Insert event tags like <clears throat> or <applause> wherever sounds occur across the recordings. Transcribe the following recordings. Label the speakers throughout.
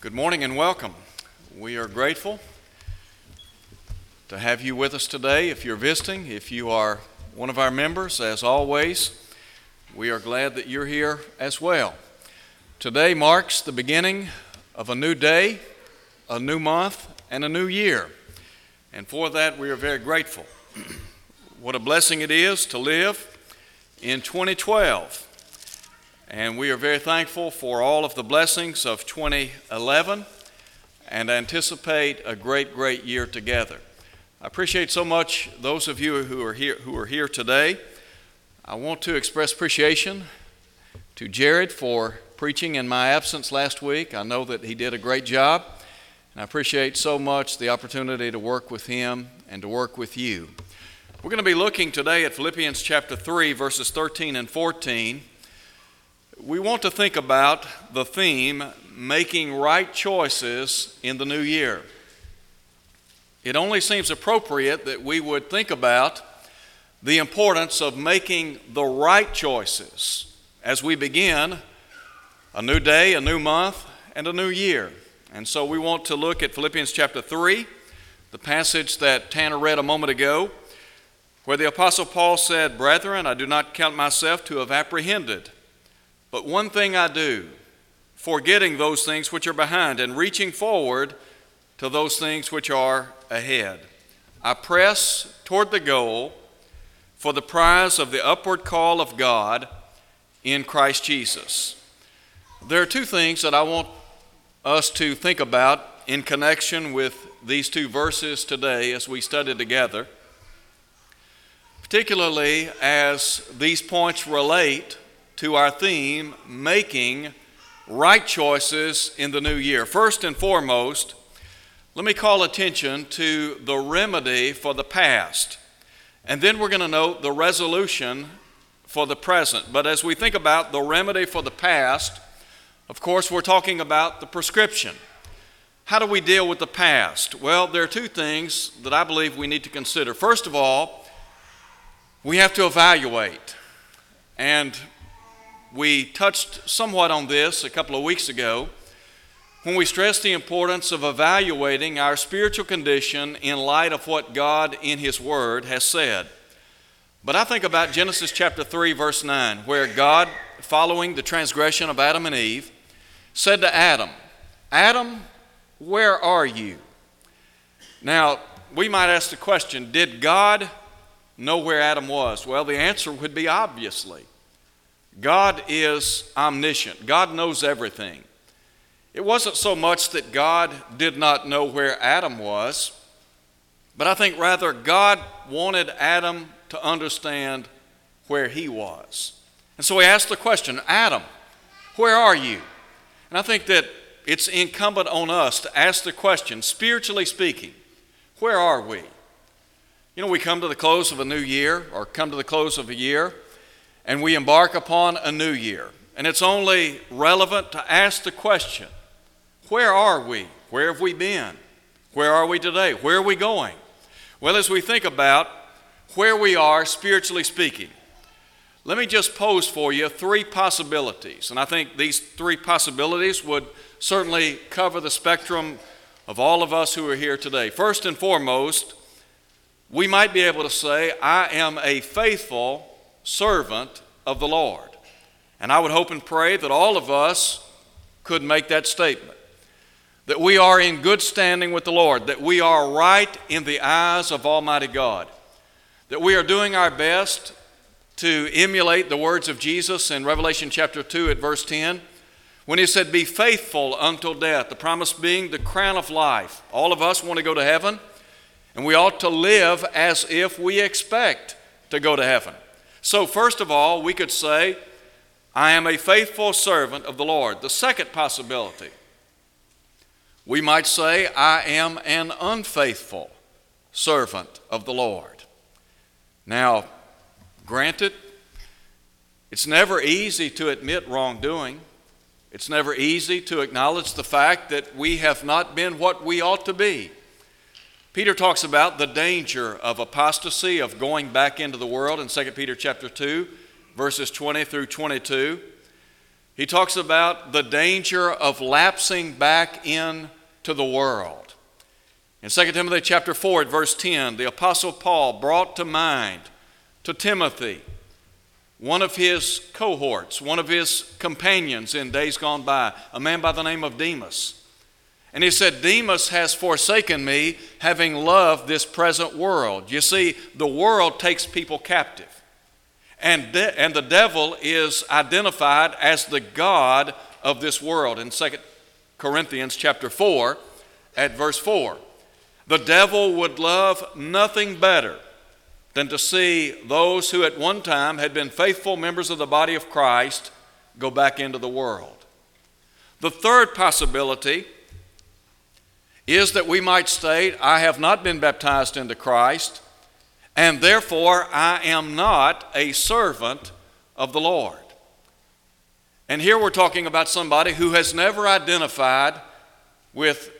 Speaker 1: Good morning and welcome. We are grateful to have you with us today. If you're visiting, if you are one of our members, as always, we are glad that you're here as well. Today marks the beginning of a new day, a new month, and a new year. And for that, we are very grateful. <clears throat> what a blessing it is to live in 2012. And we are very thankful for all of the blessings of 2011 and anticipate a great, great year together. I appreciate so much those of you who are here, who are here today. I want to express appreciation to Jared for preaching in my absence last week. I know that he did a great job, and I appreciate so much the opportunity to work with him and to work with you. We're going to be looking today at Philippians chapter 3, verses 13 and 14 we want to think about the theme making right choices in the new year. It only seems appropriate that we would think about the importance of making the right choices as we begin a new day, a new month, and a new year. And so we want to look at Philippians chapter 3, the passage that Tanner read a moment ago, where the Apostle Paul said, Brethren, I do not count myself to have apprehended. But one thing I do, forgetting those things which are behind and reaching forward to those things which are ahead. I press toward the goal for the prize of the upward call of God in Christ Jesus. There are two things that I want us to think about in connection with these two verses today as we study together, particularly as these points relate to our theme, making right choices in the new year. First and foremost, let me call attention to the remedy for the past. And then we're going to note the resolution for the present. But as we think about the remedy for the past, of course, we're talking about the prescription. How do we deal with the past? Well, there are two things that I believe we need to consider. First of all, we have to evaluate. And we touched somewhat on this a couple of weeks ago when we stressed the importance of evaluating our spiritual condition in light of what God in His Word has said. But I think about Genesis chapter 3, verse 9, where God, following the transgression of Adam and Eve, said to Adam, Adam, where are you? Now, we might ask the question Did God know where Adam was? Well, the answer would be obviously. God is omniscient, God knows everything. It wasn't so much that God did not know where Adam was, but I think rather God wanted Adam to understand where he was. And so he asked the question Adam, where are you? And I think that it's incumbent on us to ask the question, spiritually speaking, where are we? You know, we come to the close of a new year or come to the close of a year and we embark upon a new year. And it's only relevant to ask the question where are we? Where have we been? Where are we today? Where are we going? Well, as we think about where we are spiritually speaking, let me just pose for you three possibilities. And I think these three possibilities would certainly cover the spectrum of all of us who are here today. First and foremost, we might be able to say, I am a faithful servant of the Lord. And I would hope and pray that all of us could make that statement. That we are in good standing with the Lord, that we are right in the eyes of Almighty God, that we are doing our best to emulate the words of Jesus in Revelation chapter 2 at verse 10 when he said, Be faithful until death, the promise being the crown of life. All of us want to go to heaven, and we ought to live as if we expect to go to heaven. So, first of all, we could say, I am a faithful servant of the Lord. The second possibility, we might say, I am an unfaithful servant of the Lord. Now, granted, it's never easy to admit wrongdoing. It's never easy to acknowledge the fact that we have not been what we ought to be. Peter talks about the danger of apostasy, of going back into the world in 2 Peter chapter 2, verses 20 through 22. he talks about the danger of lapsing back into the world. In 2 Timothy chapter 4 at verse 10, the apostle Paul brought to mind to Timothy one of his cohorts, one of his companions in days gone by, a man by the name of Demas. And he said, Demas has forsaken me, having loved this present world. You see, the world takes people captive. And, de- and the devil is identified as the God of this world in 2 Corinthians chapter 4 at verse 4. The devil would love nothing better than to see those who at one time had been faithful members of the body of Christ go back into the world. The third possibility is that we might state, I have not been baptized into Christ and therefore I am not a servant of the Lord. And here we're talking about somebody who has never identified with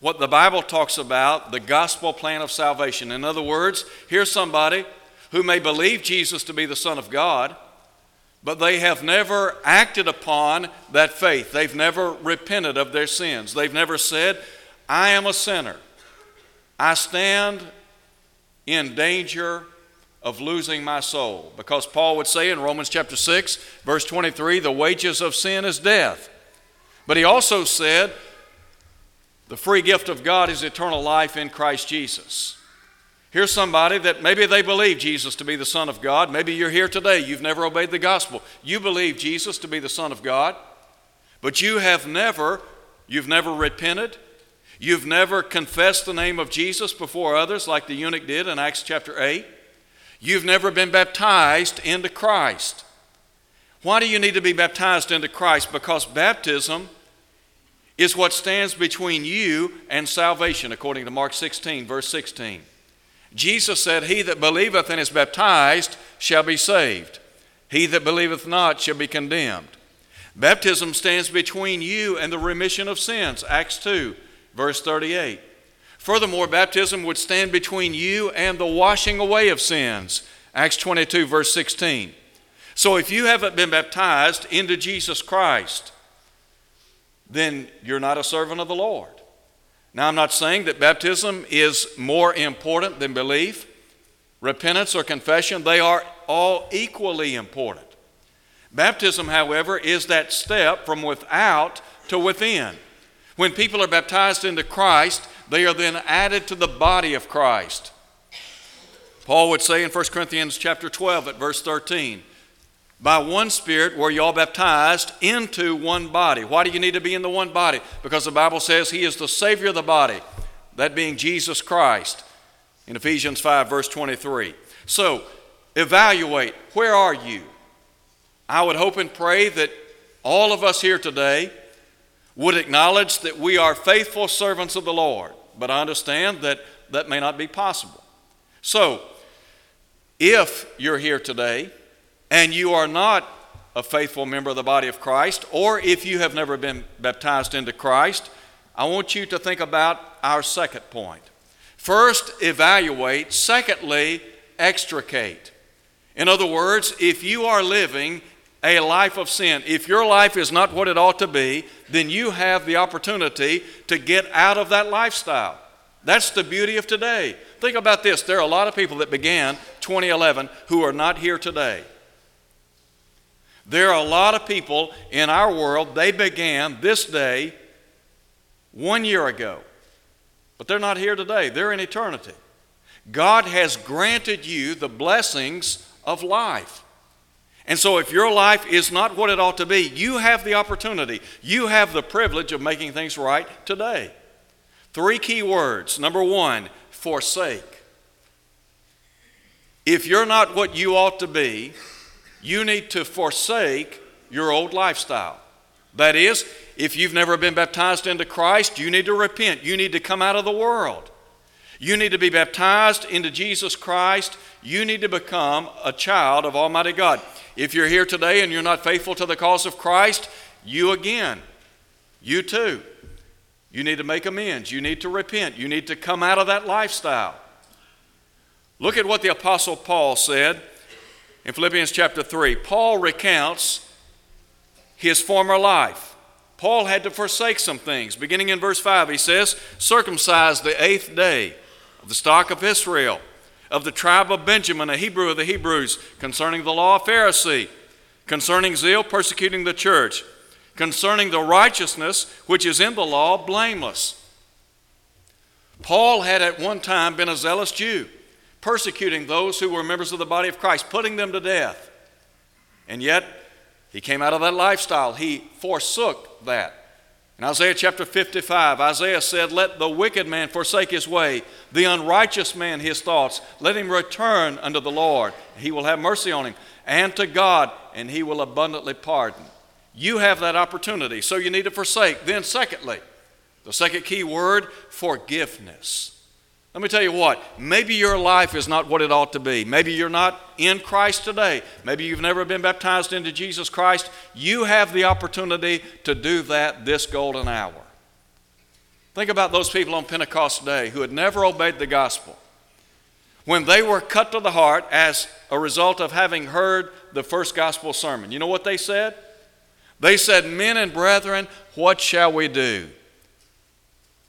Speaker 1: what the Bible talks about the gospel plan of salvation. In other words, here's somebody who may believe Jesus to be the Son of God, but they have never acted upon that faith. They've never repented of their sins. They've never said, I am a sinner. I stand in danger of losing my soul. Because Paul would say in Romans chapter 6, verse 23, the wages of sin is death. But he also said, the free gift of God is eternal life in Christ Jesus. Here's somebody that maybe they believe Jesus to be the Son of God. Maybe you're here today, you've never obeyed the gospel. You believe Jesus to be the Son of God, but you have never, you've never repented, You've never confessed the name of Jesus before others like the eunuch did in Acts chapter 8. You've never been baptized into Christ. Why do you need to be baptized into Christ? Because baptism is what stands between you and salvation, according to Mark 16, verse 16. Jesus said, He that believeth and is baptized shall be saved, he that believeth not shall be condemned. Baptism stands between you and the remission of sins, Acts 2, verse 38. Furthermore, baptism would stand between you and the washing away of sins. Acts 22, verse 16. So if you haven't been baptized into Jesus Christ, then you're not a servant of the Lord. Now, I'm not saying that baptism is more important than belief, repentance, or confession. They are all equally important. Baptism, however, is that step from without to within. When people are baptized into Christ, they are then added to the body of Christ. Paul would say in 1 Corinthians chapter 12 at verse 13, by one Spirit were you all baptized into one body. Why do you need to be in the one body? Because the Bible says He is the Savior of the body, that being Jesus Christ in Ephesians 5, verse 23. So, evaluate where are you? I would hope and pray that all of us here today would acknowledge that we are faithful servants of the Lord, but I understand that that may not be possible. So, if you're here today and you are not a faithful member of the body of Christ, or if you have never been baptized into Christ, I want you to think about our second point. First, evaluate. Secondly, extricate. In other words, if you are living a life of sin. If your life is not what it ought to be, then you have the opportunity to get out of that lifestyle. That's the beauty of today. Think about this there are a lot of people that began 2011 who are not here today. There are a lot of people in our world, they began this day one year ago, but they're not here today. They're in eternity. God has granted you the blessings of life. And so, if your life is not what it ought to be, you have the opportunity, you have the privilege of making things right today. Three key words. Number one, forsake. If you're not what you ought to be, you need to forsake your old lifestyle. That is, if you've never been baptized into Christ, you need to repent. You need to come out of the world. You need to be baptized into Jesus Christ. You need to become a child of Almighty God. If you're here today and you're not faithful to the cause of Christ, you again, you too. You need to make amends. You need to repent. You need to come out of that lifestyle. Look at what the Apostle Paul said in Philippians chapter 3. Paul recounts his former life. Paul had to forsake some things. Beginning in verse 5, he says, Circumcised the eighth day of the stock of Israel, of the tribe of Benjamin, a Hebrew of the Hebrews, concerning the law of Pharisee, concerning zeal, persecuting the church, concerning the righteousness which is in the law, blameless. Paul had at one time been a zealous Jew, persecuting those who were members of the body of Christ, putting them to death. And yet, he came out of that lifestyle. He forsook that. In Isaiah chapter 55, Isaiah said, Let the wicked man forsake his way, the unrighteous man his thoughts. Let him return unto the Lord. He will have mercy on him, and to God, and he will abundantly pardon. You have that opportunity, so you need to forsake. Then, secondly, the second key word forgiveness. Let me tell you what, maybe your life is not what it ought to be. Maybe you're not in Christ today. Maybe you've never been baptized into Jesus Christ. You have the opportunity to do that this golden hour. Think about those people on Pentecost Day who had never obeyed the gospel. When they were cut to the heart as a result of having heard the first gospel sermon, you know what they said? They said, Men and brethren, what shall we do?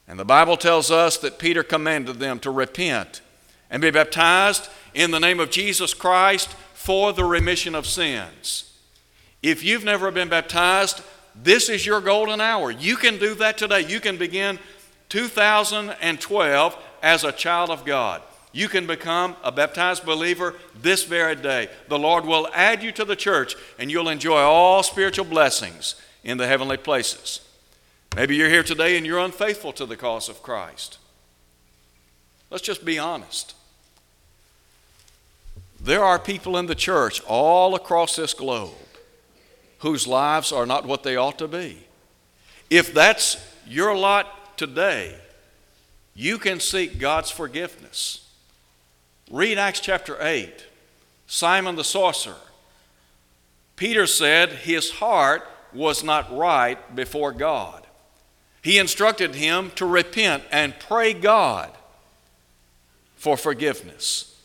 Speaker 1: And the Bible tells us that Peter commanded them to repent and be baptized in the name of Jesus Christ for the remission of sins. If you've never been baptized, this is your golden hour. You can do that today. You can begin 2012 as a child of God. You can become a baptized believer this very day. The Lord will add you to the church, and you'll enjoy all spiritual blessings in the heavenly places. Maybe you're here today and you're unfaithful to the cause of Christ. Let's just be honest. There are people in the church all across this globe whose lives are not what they ought to be. If that's your lot today, you can seek God's forgiveness. Read Acts chapter 8. Simon the sorcerer. Peter said his heart was not right before God he instructed him to repent and pray God for forgiveness.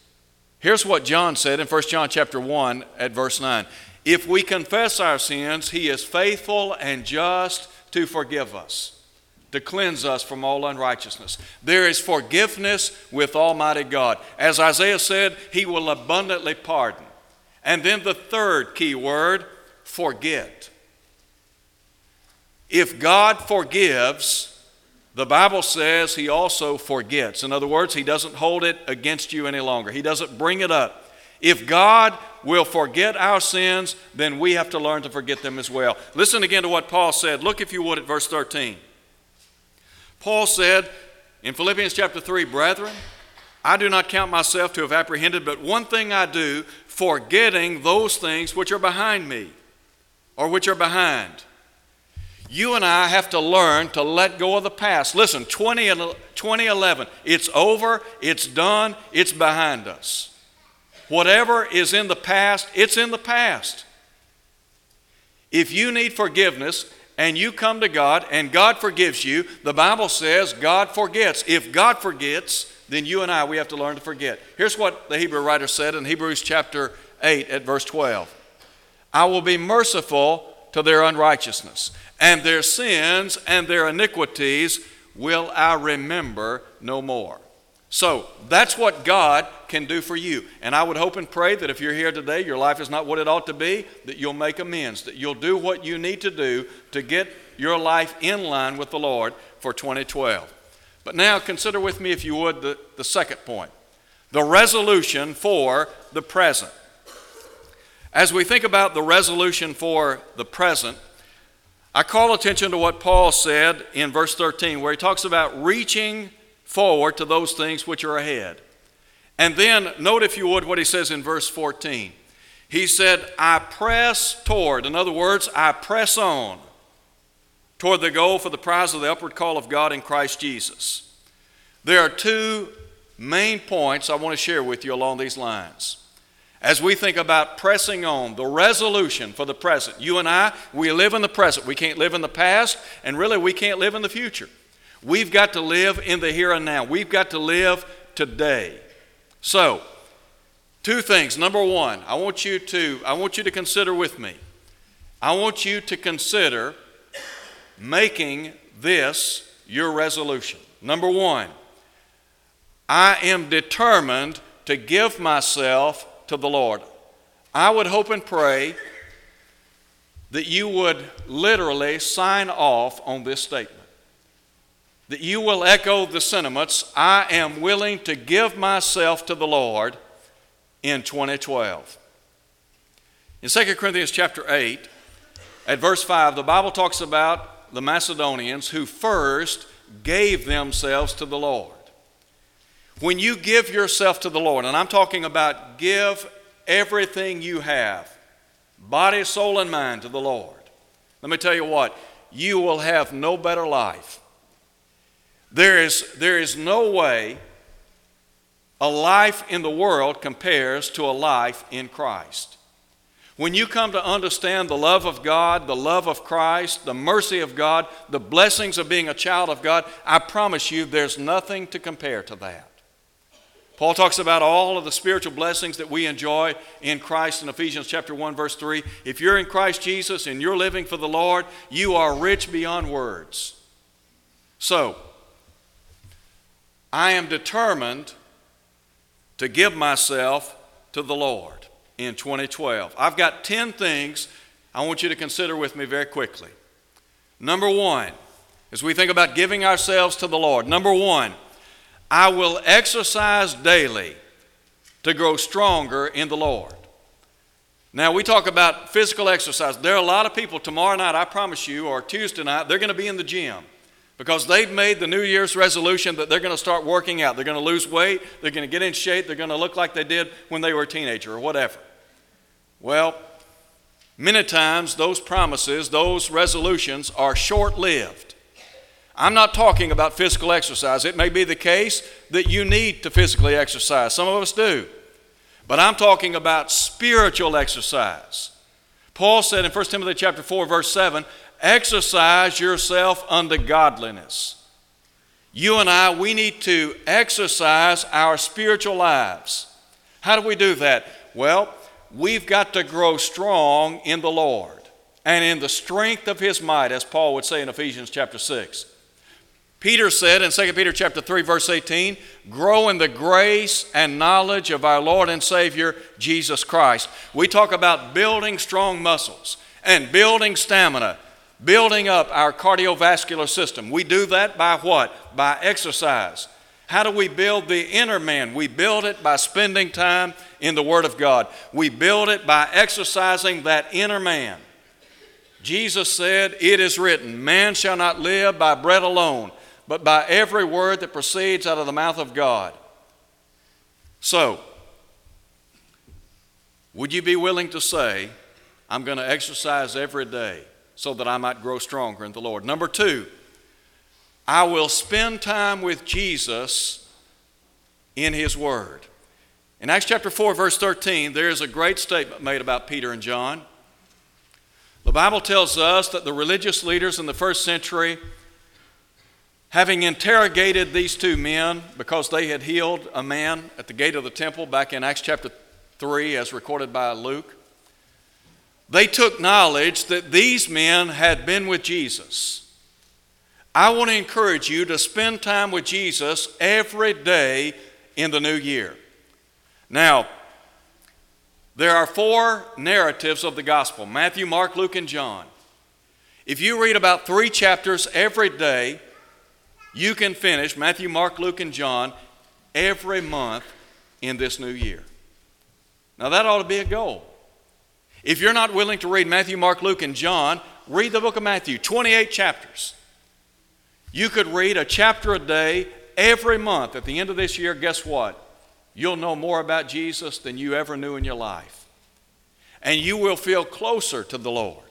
Speaker 1: Here's what John said in 1 John chapter 1 at verse 9. If we confess our sins, he is faithful and just to forgive us, to cleanse us from all unrighteousness. There is forgiveness with Almighty God. As Isaiah said, he will abundantly pardon. And then the third key word, forget. If God forgives, the Bible says he also forgets. In other words, he doesn't hold it against you any longer, he doesn't bring it up. If God will forget our sins, then we have to learn to forget them as well. Listen again to what Paul said. Look, if you would, at verse 13. Paul said in Philippians chapter 3 Brethren, I do not count myself to have apprehended, but one thing I do, forgetting those things which are behind me, or which are behind you and I have to learn to let go of the past. Listen, 20, 2011, it's over, it's done, it's behind us. Whatever is in the past, it's in the past. If you need forgiveness and you come to God and God forgives you, the Bible says God forgets. If God forgets, then you and I, we have to learn to forget. Here's what the Hebrew writer said in Hebrews chapter 8 at verse 12 I will be merciful to their unrighteousness and their sins and their iniquities will I remember no more. So that's what God can do for you. And I would hope and pray that if you're here today, your life is not what it ought to be, that you'll make amends, that you'll do what you need to do to get your life in line with the Lord for 2012. But now consider with me, if you would, the, the second point the resolution for the present. As we think about the resolution for the present, I call attention to what Paul said in verse 13, where he talks about reaching forward to those things which are ahead. And then note, if you would, what he says in verse 14. He said, I press toward, in other words, I press on toward the goal for the prize of the upward call of God in Christ Jesus. There are two main points I want to share with you along these lines. As we think about pressing on, the resolution for the present, you and I, we live in the present. We can't live in the past, and really, we can't live in the future. We've got to live in the here and now. We've got to live today. So, two things. Number one, I want you to, I want you to consider with me I want you to consider making this your resolution. Number one, I am determined to give myself to the Lord. I would hope and pray that you would literally sign off on this statement. That you will echo the sentiments I am willing to give myself to the Lord in 2012. In 2 Corinthians chapter 8, at verse 5, the Bible talks about the Macedonians who first gave themselves to the Lord. When you give yourself to the Lord, and I'm talking about give everything you have, body, soul, and mind to the Lord, let me tell you what, you will have no better life. There is, there is no way a life in the world compares to a life in Christ. When you come to understand the love of God, the love of Christ, the mercy of God, the blessings of being a child of God, I promise you there's nothing to compare to that. Paul talks about all of the spiritual blessings that we enjoy in Christ in Ephesians chapter 1 verse 3. If you're in Christ Jesus and you're living for the Lord, you are rich beyond words. So, I am determined to give myself to the Lord in 2012. I've got 10 things I want you to consider with me very quickly. Number one, as we think about giving ourselves to the Lord, number one, I will exercise daily to grow stronger in the Lord. Now, we talk about physical exercise. There are a lot of people tomorrow night, I promise you, or Tuesday night, they're going to be in the gym because they've made the New Year's resolution that they're going to start working out. They're going to lose weight, they're going to get in shape, they're going to look like they did when they were a teenager or whatever. Well, many times those promises, those resolutions are short lived. I'm not talking about physical exercise. It may be the case that you need to physically exercise. Some of us do. But I'm talking about spiritual exercise. Paul said in 1 Timothy chapter 4 verse 7, exercise yourself unto godliness. You and I, we need to exercise our spiritual lives. How do we do that? Well, we've got to grow strong in the Lord and in the strength of his might, as Paul would say in Ephesians chapter 6. Peter said in 2 Peter chapter 3 verse 18, "Grow in the grace and knowledge of our Lord and Savior Jesus Christ." We talk about building strong muscles and building stamina, building up our cardiovascular system. We do that by what? By exercise. How do we build the inner man? We build it by spending time in the Word of God. We build it by exercising that inner man. Jesus said, It is written, Man shall not live by bread alone, but by every word that proceeds out of the mouth of God. So, would you be willing to say, I'm going to exercise every day so that I might grow stronger in the Lord? Number two, I will spend time with Jesus in His Word. In Acts chapter 4, verse 13, there is a great statement made about Peter and John. The Bible tells us that the religious leaders in the first century, having interrogated these two men because they had healed a man at the gate of the temple back in Acts chapter 3, as recorded by Luke, they took knowledge that these men had been with Jesus I want to encourage you to spend time with Jesus every day in the new year. Now, there are four narratives of the gospel Matthew, Mark, Luke, and John. If you read about three chapters every day, you can finish Matthew, Mark, Luke, and John every month in this new year. Now, that ought to be a goal. If you're not willing to read Matthew, Mark, Luke, and John, read the book of Matthew, 28 chapters. You could read a chapter a day every month. At the end of this year, guess what? You'll know more about Jesus than you ever knew in your life. And you will feel closer to the Lord.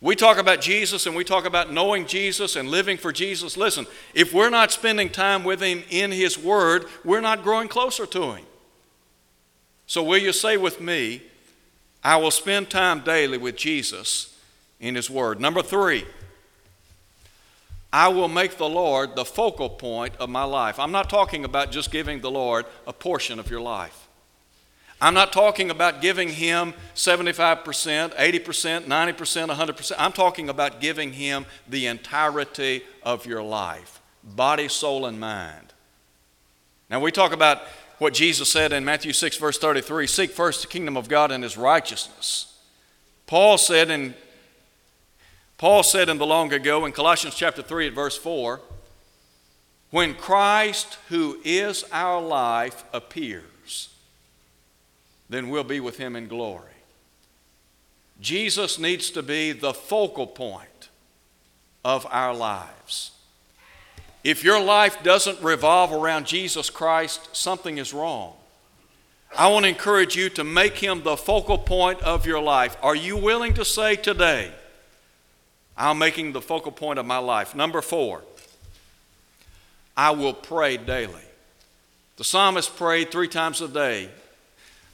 Speaker 1: We talk about Jesus and we talk about knowing Jesus and living for Jesus. Listen, if we're not spending time with Him in His Word, we're not growing closer to Him. So, will you say with me, I will spend time daily with Jesus in His Word? Number three, I will make the Lord the focal point of my life. I'm not talking about just giving the Lord a portion of your life. I'm not talking about giving Him 75%, 80%, 90%, 100%. I'm talking about giving Him the entirety of your life body, soul, and mind. Now, we talk about what Jesus said in Matthew 6, verse 33 Seek first the kingdom of God and His righteousness. Paul said in Paul said in the long ago in Colossians chapter 3 at verse 4, when Christ, who is our life, appears, then we'll be with him in glory. Jesus needs to be the focal point of our lives. If your life doesn't revolve around Jesus Christ, something is wrong. I want to encourage you to make him the focal point of your life. Are you willing to say today, I'm making the focal point of my life? Number four, I will pray daily. The psalmist prayed three times a day.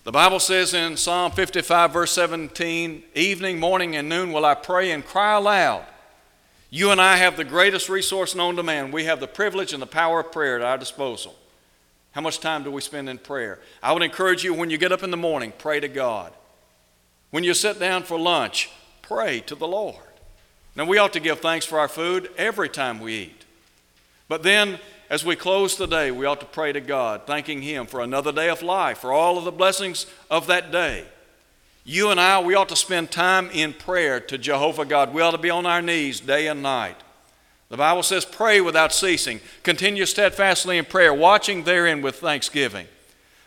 Speaker 1: The Bible says in Psalm 55, verse 17, evening, morning, and noon will I pray and cry aloud. You and I have the greatest resource known to man. We have the privilege and the power of prayer at our disposal. How much time do we spend in prayer? I would encourage you when you get up in the morning, pray to God. When you sit down for lunch, pray to the Lord. Now, we ought to give thanks for our food every time we eat. But then, as we close the day, we ought to pray to God, thanking Him for another day of life, for all of the blessings of that day. You and I, we ought to spend time in prayer to Jehovah God. We ought to be on our knees day and night. The Bible says, pray without ceasing. Continue steadfastly in prayer, watching therein with thanksgiving.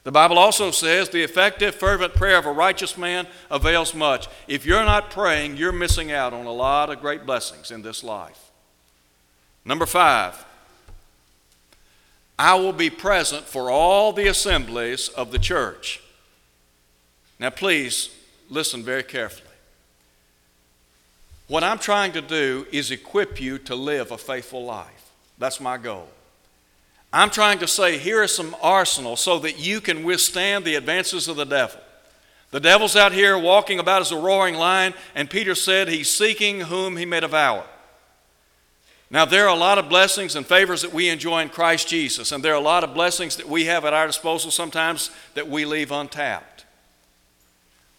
Speaker 1: The Bible also says, the effective, fervent prayer of a righteous man avails much. If you're not praying, you're missing out on a lot of great blessings in this life. Number five, I will be present for all the assemblies of the church. Now, please listen very carefully. What I'm trying to do is equip you to live a faithful life. That's my goal. I'm trying to say, here is some arsenal so that you can withstand the advances of the devil. The devil's out here walking about as a roaring lion, and Peter said he's seeking whom he may devour. Now, there are a lot of blessings and favors that we enjoy in Christ Jesus, and there are a lot of blessings that we have at our disposal sometimes that we leave untapped.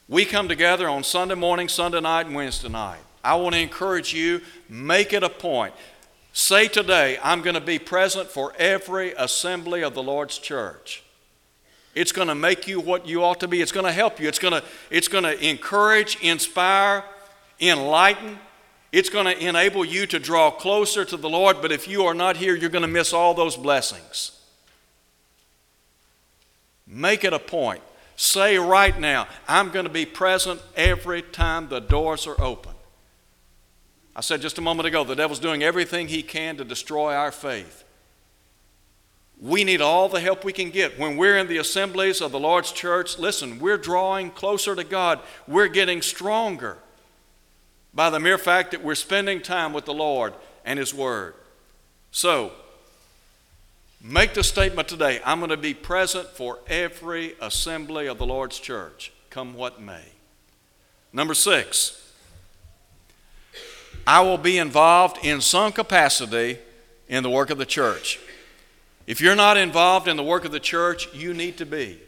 Speaker 1: We come together on Sunday morning, Sunday night, and Wednesday night. I want to encourage you, make it a point. Say today, I'm going to be present for every assembly of the Lord's church. It's going to make you what you ought to be. It's going to help you. It's going to, it's going to encourage, inspire, enlighten. It's going to enable you to draw closer to the Lord. But if you are not here, you're going to miss all those blessings. Make it a point Say right now, I'm going to be present every time the doors are open. I said just a moment ago, the devil's doing everything he can to destroy our faith. We need all the help we can get. When we're in the assemblies of the Lord's church, listen, we're drawing closer to God. We're getting stronger by the mere fact that we're spending time with the Lord and His Word. So, Make the statement today I'm going to be present for every assembly of the Lord's church, come what may. Number six, I will be involved in some capacity in the work of the church. If you're not involved in the work of the church, you need to be.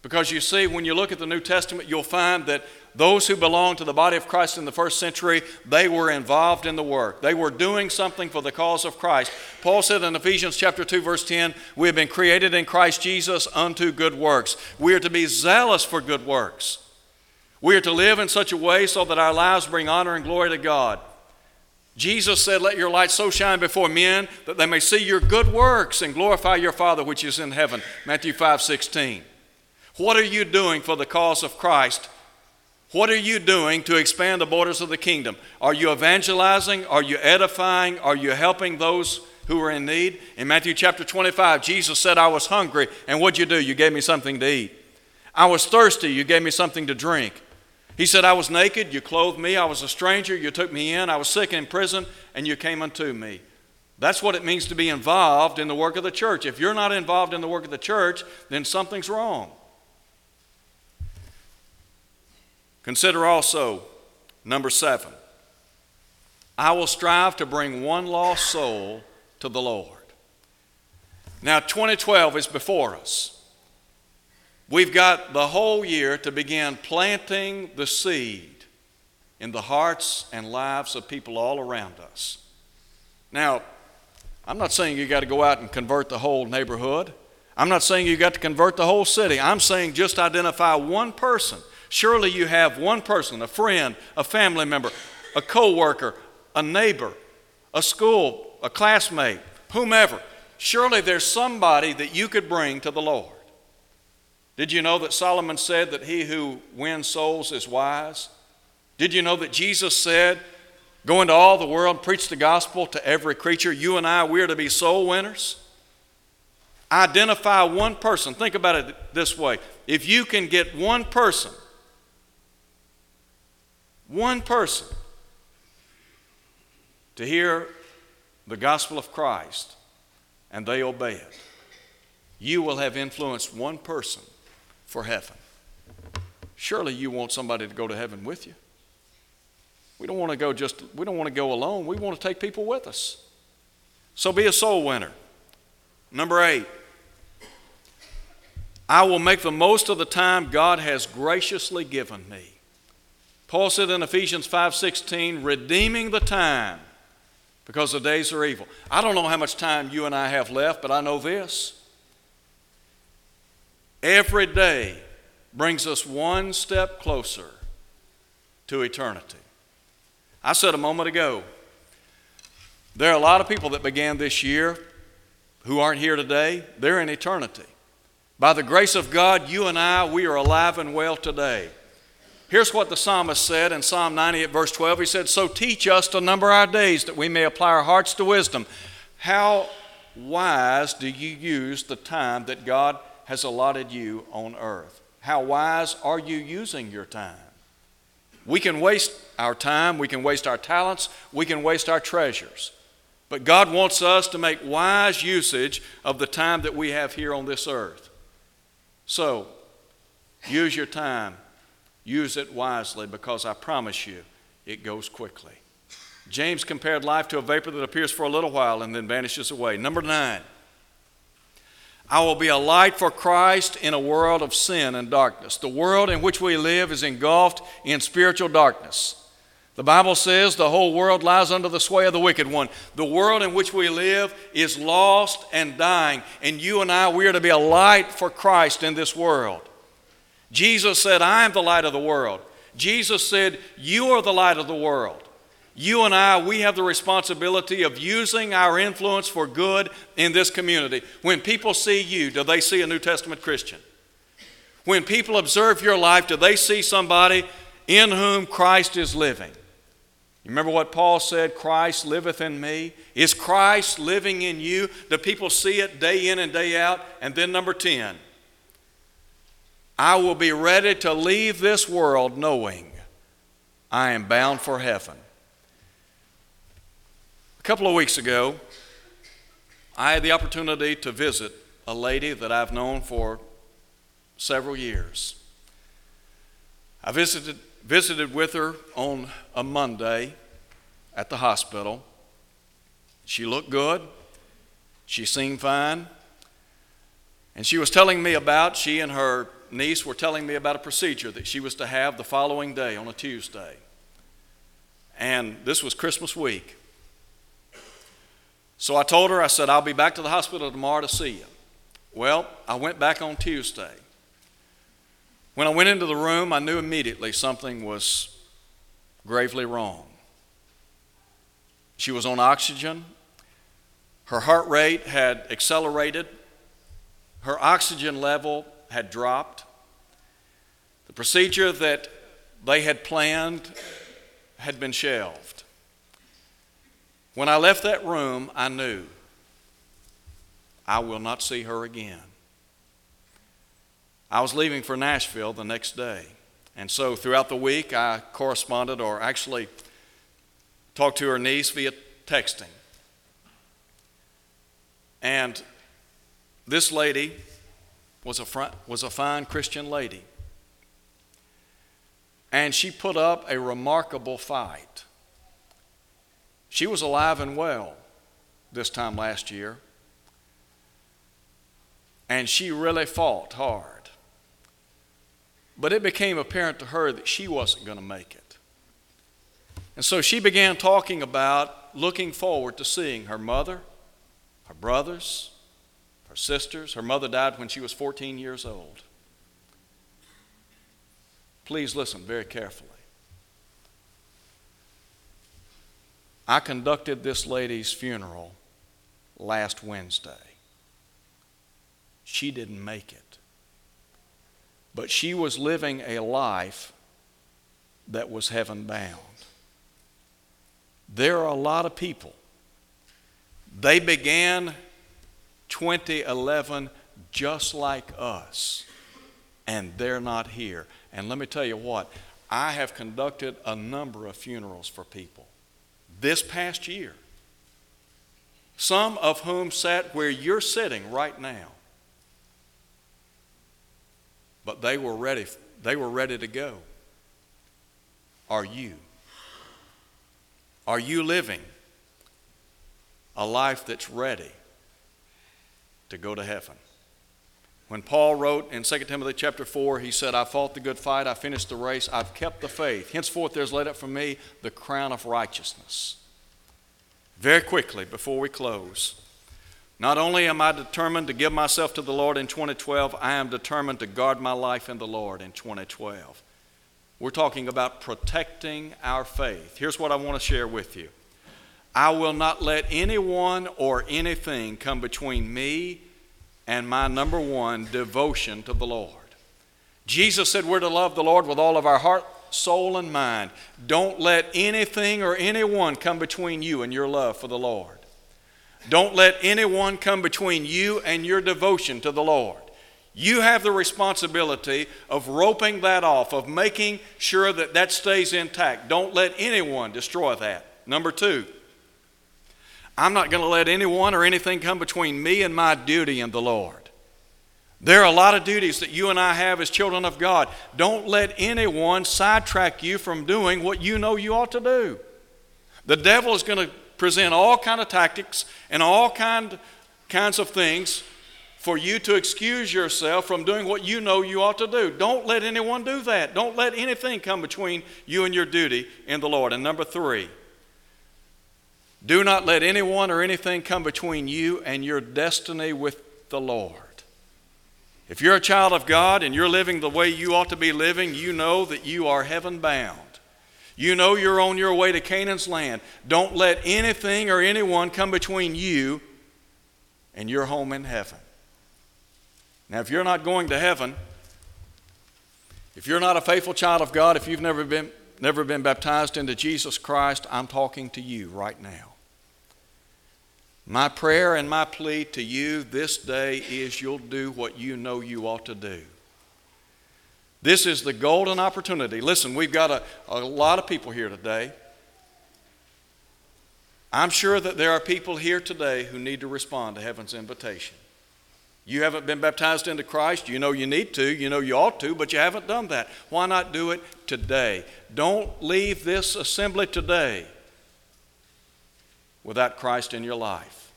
Speaker 1: Because you see, when you look at the New Testament, you'll find that those who belonged to the body of Christ in the first century, they were involved in the work. They were doing something for the cause of Christ. Paul said in Ephesians chapter 2 verse 10, "We have been created in Christ Jesus unto good works." We are to be zealous for good works. We are to live in such a way so that our lives bring honor and glory to God. Jesus said, Let your light so shine before men that they may see your good works and glorify your Father which is in heaven. Matthew 5 16. What are you doing for the cause of Christ what are you doing to expand the borders of the kingdom? Are you evangelizing? Are you edifying? Are you helping those who are in need? In Matthew chapter 25, Jesus said, I was hungry, and what'd you do? You gave me something to eat. I was thirsty, you gave me something to drink. He said, I was naked, you clothed me. I was a stranger, you took me in. I was sick and in prison, and you came unto me. That's what it means to be involved in the work of the church. If you're not involved in the work of the church, then something's wrong. Consider also number seven I will strive to bring one lost soul to the Lord. Now, 2012 is before us. We've got the whole year to begin planting the seed in the hearts and lives of people all around us. Now, I'm not saying you got to go out and convert the whole neighborhood. I'm not saying you got to convert the whole city. I'm saying just identify one person. Surely you have one person, a friend, a family member, a coworker, a neighbor, a school, a classmate, whomever. Surely there's somebody that you could bring to the Lord. Did you know that Solomon said that he who wins souls is wise? Did you know that Jesus said, Go into all the world, preach the gospel to every creature? You and I, we are to be soul winners. Identify one person. Think about it this way if you can get one person, one person to hear the gospel of Christ and they obey it, you will have influenced one person for heaven. Surely you want somebody to go to heaven with you. We don't want to go just we don't want to go alone. We want to take people with us. So be a soul winner. Number 8. I will make the most of the time God has graciously given me. Paul said in Ephesians 5:16, redeeming the time because the days are evil. I don't know how much time you and I have left, but I know this. Every day brings us one step closer to eternity. I said a moment ago, there are a lot of people that began this year who aren't here today. They're in eternity. By the grace of God, you and I, we are alive and well today. Here's what the psalmist said in Psalm 98, verse 12. He said, So teach us to number our days that we may apply our hearts to wisdom. How wise do you use the time that God has allotted you on earth? How wise are you using your time? We can waste our time, we can waste our talents, we can waste our treasures. But God wants us to make wise usage of the time that we have here on this earth. So, use your time Use it wisely because I promise you it goes quickly. James compared life to a vapor that appears for a little while and then vanishes away. Number nine, I will be a light for Christ in a world of sin and darkness. The world in which we live is engulfed in spiritual darkness. The Bible says the whole world lies under the sway of the wicked one. The world in which we live is lost and dying, and you and I, we are to be a light for Christ in this world. Jesus said, I am the light of the world. Jesus said, You are the light of the world. You and I, we have the responsibility of using our influence for good in this community. When people see you, do they see a New Testament Christian? When people observe your life, do they see somebody in whom Christ is living? You remember what Paul said, Christ liveth in me? Is Christ living in you? Do people see it day in and day out? And then, number 10, I will be ready to leave this world knowing I am bound for heaven. A couple of weeks ago, I had the opportunity to visit a lady that I've known for several years. I visited, visited with her on a Monday at the hospital. She looked good, she seemed fine, and she was telling me about she and her niece were telling me about a procedure that she was to have the following day on a Tuesday. And this was Christmas week. So I told her, I said, I'll be back to the hospital tomorrow to see you. Well, I went back on Tuesday. When I went into the room, I knew immediately something was gravely wrong. She was on oxygen. Her heart rate had accelerated. Her oxygen level had dropped. The procedure that they had planned had been shelved. When I left that room, I knew I will not see her again. I was leaving for Nashville the next day. And so throughout the week, I corresponded or actually talked to her niece via texting. And this lady was a, front, was a fine Christian lady. And she put up a remarkable fight. She was alive and well this time last year. And she really fought hard. But it became apparent to her that she wasn't going to make it. And so she began talking about looking forward to seeing her mother, her brothers, her sisters. Her mother died when she was 14 years old. Please listen very carefully. I conducted this lady's funeral last Wednesday. She didn't make it. But she was living a life that was heaven bound. There are a lot of people. They began 2011 just like us, and they're not here. And let me tell you what, I have conducted a number of funerals for people this past year, some of whom sat where you're sitting right now. But they were ready, they were ready to go. Are you? Are you living a life that's ready to go to heaven? When Paul wrote in 2 Timothy chapter 4, he said, I fought the good fight, I finished the race, I've kept the faith. Henceforth there's laid up for me the crown of righteousness. Very quickly, before we close, not only am I determined to give myself to the Lord in 2012, I am determined to guard my life in the Lord in 2012. We're talking about protecting our faith. Here's what I want to share with you I will not let anyone or anything come between me and my number one devotion to the Lord. Jesus said we're to love the Lord with all of our heart, soul, and mind. Don't let anything or anyone come between you and your love for the Lord. Don't let anyone come between you and your devotion to the Lord. You have the responsibility of roping that off, of making sure that that stays intact. Don't let anyone destroy that. Number two, I'm not going to let anyone or anything come between me and my duty in the Lord. There are a lot of duties that you and I have as children of God. Don't let anyone sidetrack you from doing what you know you ought to do. The devil is going to present all kind of tactics and all kind, kinds of things for you to excuse yourself from doing what you know you ought to do. Don't let anyone do that. Don't let anything come between you and your duty in the Lord. And number three, do not let anyone or anything come between you and your destiny with the Lord. If you're a child of God and you're living the way you ought to be living, you know that you are heaven bound. You know you're on your way to Canaan's land. Don't let anything or anyone come between you and your home in heaven. Now, if you're not going to heaven, if you're not a faithful child of God, if you've never been, never been baptized into Jesus Christ, I'm talking to you right now. My prayer and my plea to you this day is you'll do what you know you ought to do. This is the golden opportunity. Listen, we've got a, a lot of people here today. I'm sure that there are people here today who need to respond to heaven's invitation. You haven't been baptized into Christ. You know you need to. You know you ought to, but you haven't done that. Why not do it today? Don't leave this assembly today without Christ in your life.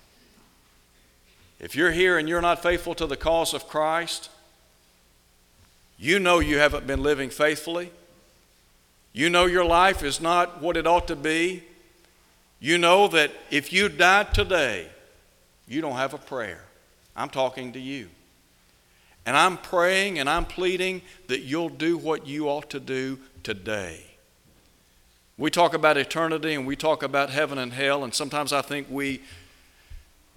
Speaker 1: If you're here and you're not faithful to the cause of Christ, you know you haven't been living faithfully. You know your life is not what it ought to be. You know that if you die today, you don't have a prayer. I'm talking to you. And I'm praying and I'm pleading that you'll do what you ought to do today. We talk about eternity and we talk about heaven and hell, and sometimes I think we,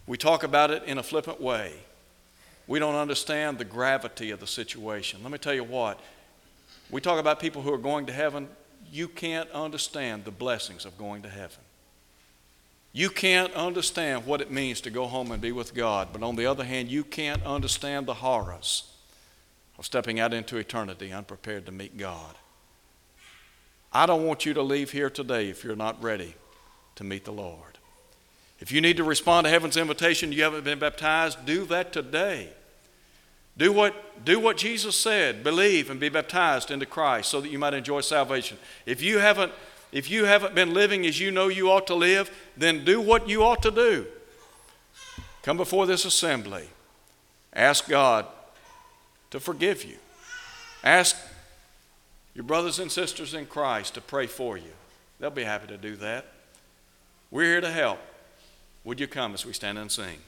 Speaker 1: we talk about it in a flippant way. We don't understand the gravity of the situation. Let me tell you what, we talk about people who are going to heaven, you can't understand the blessings of going to heaven. You can't understand what it means to go home and be with God, but on the other hand, you can't understand the horrors of stepping out into eternity unprepared to meet God. I don't want you to leave here today if you're not ready to meet the Lord. If you need to respond to heaven's invitation, you haven't been baptized, do that today. Do what, do what Jesus said believe and be baptized into Christ so that you might enjoy salvation. If you haven't if you haven't been living as you know you ought to live, then do what you ought to do. Come before this assembly. Ask God to forgive you. Ask your brothers and sisters in Christ to pray for you. They'll be happy to do that. We're here to help. Would you come as we stand and sing?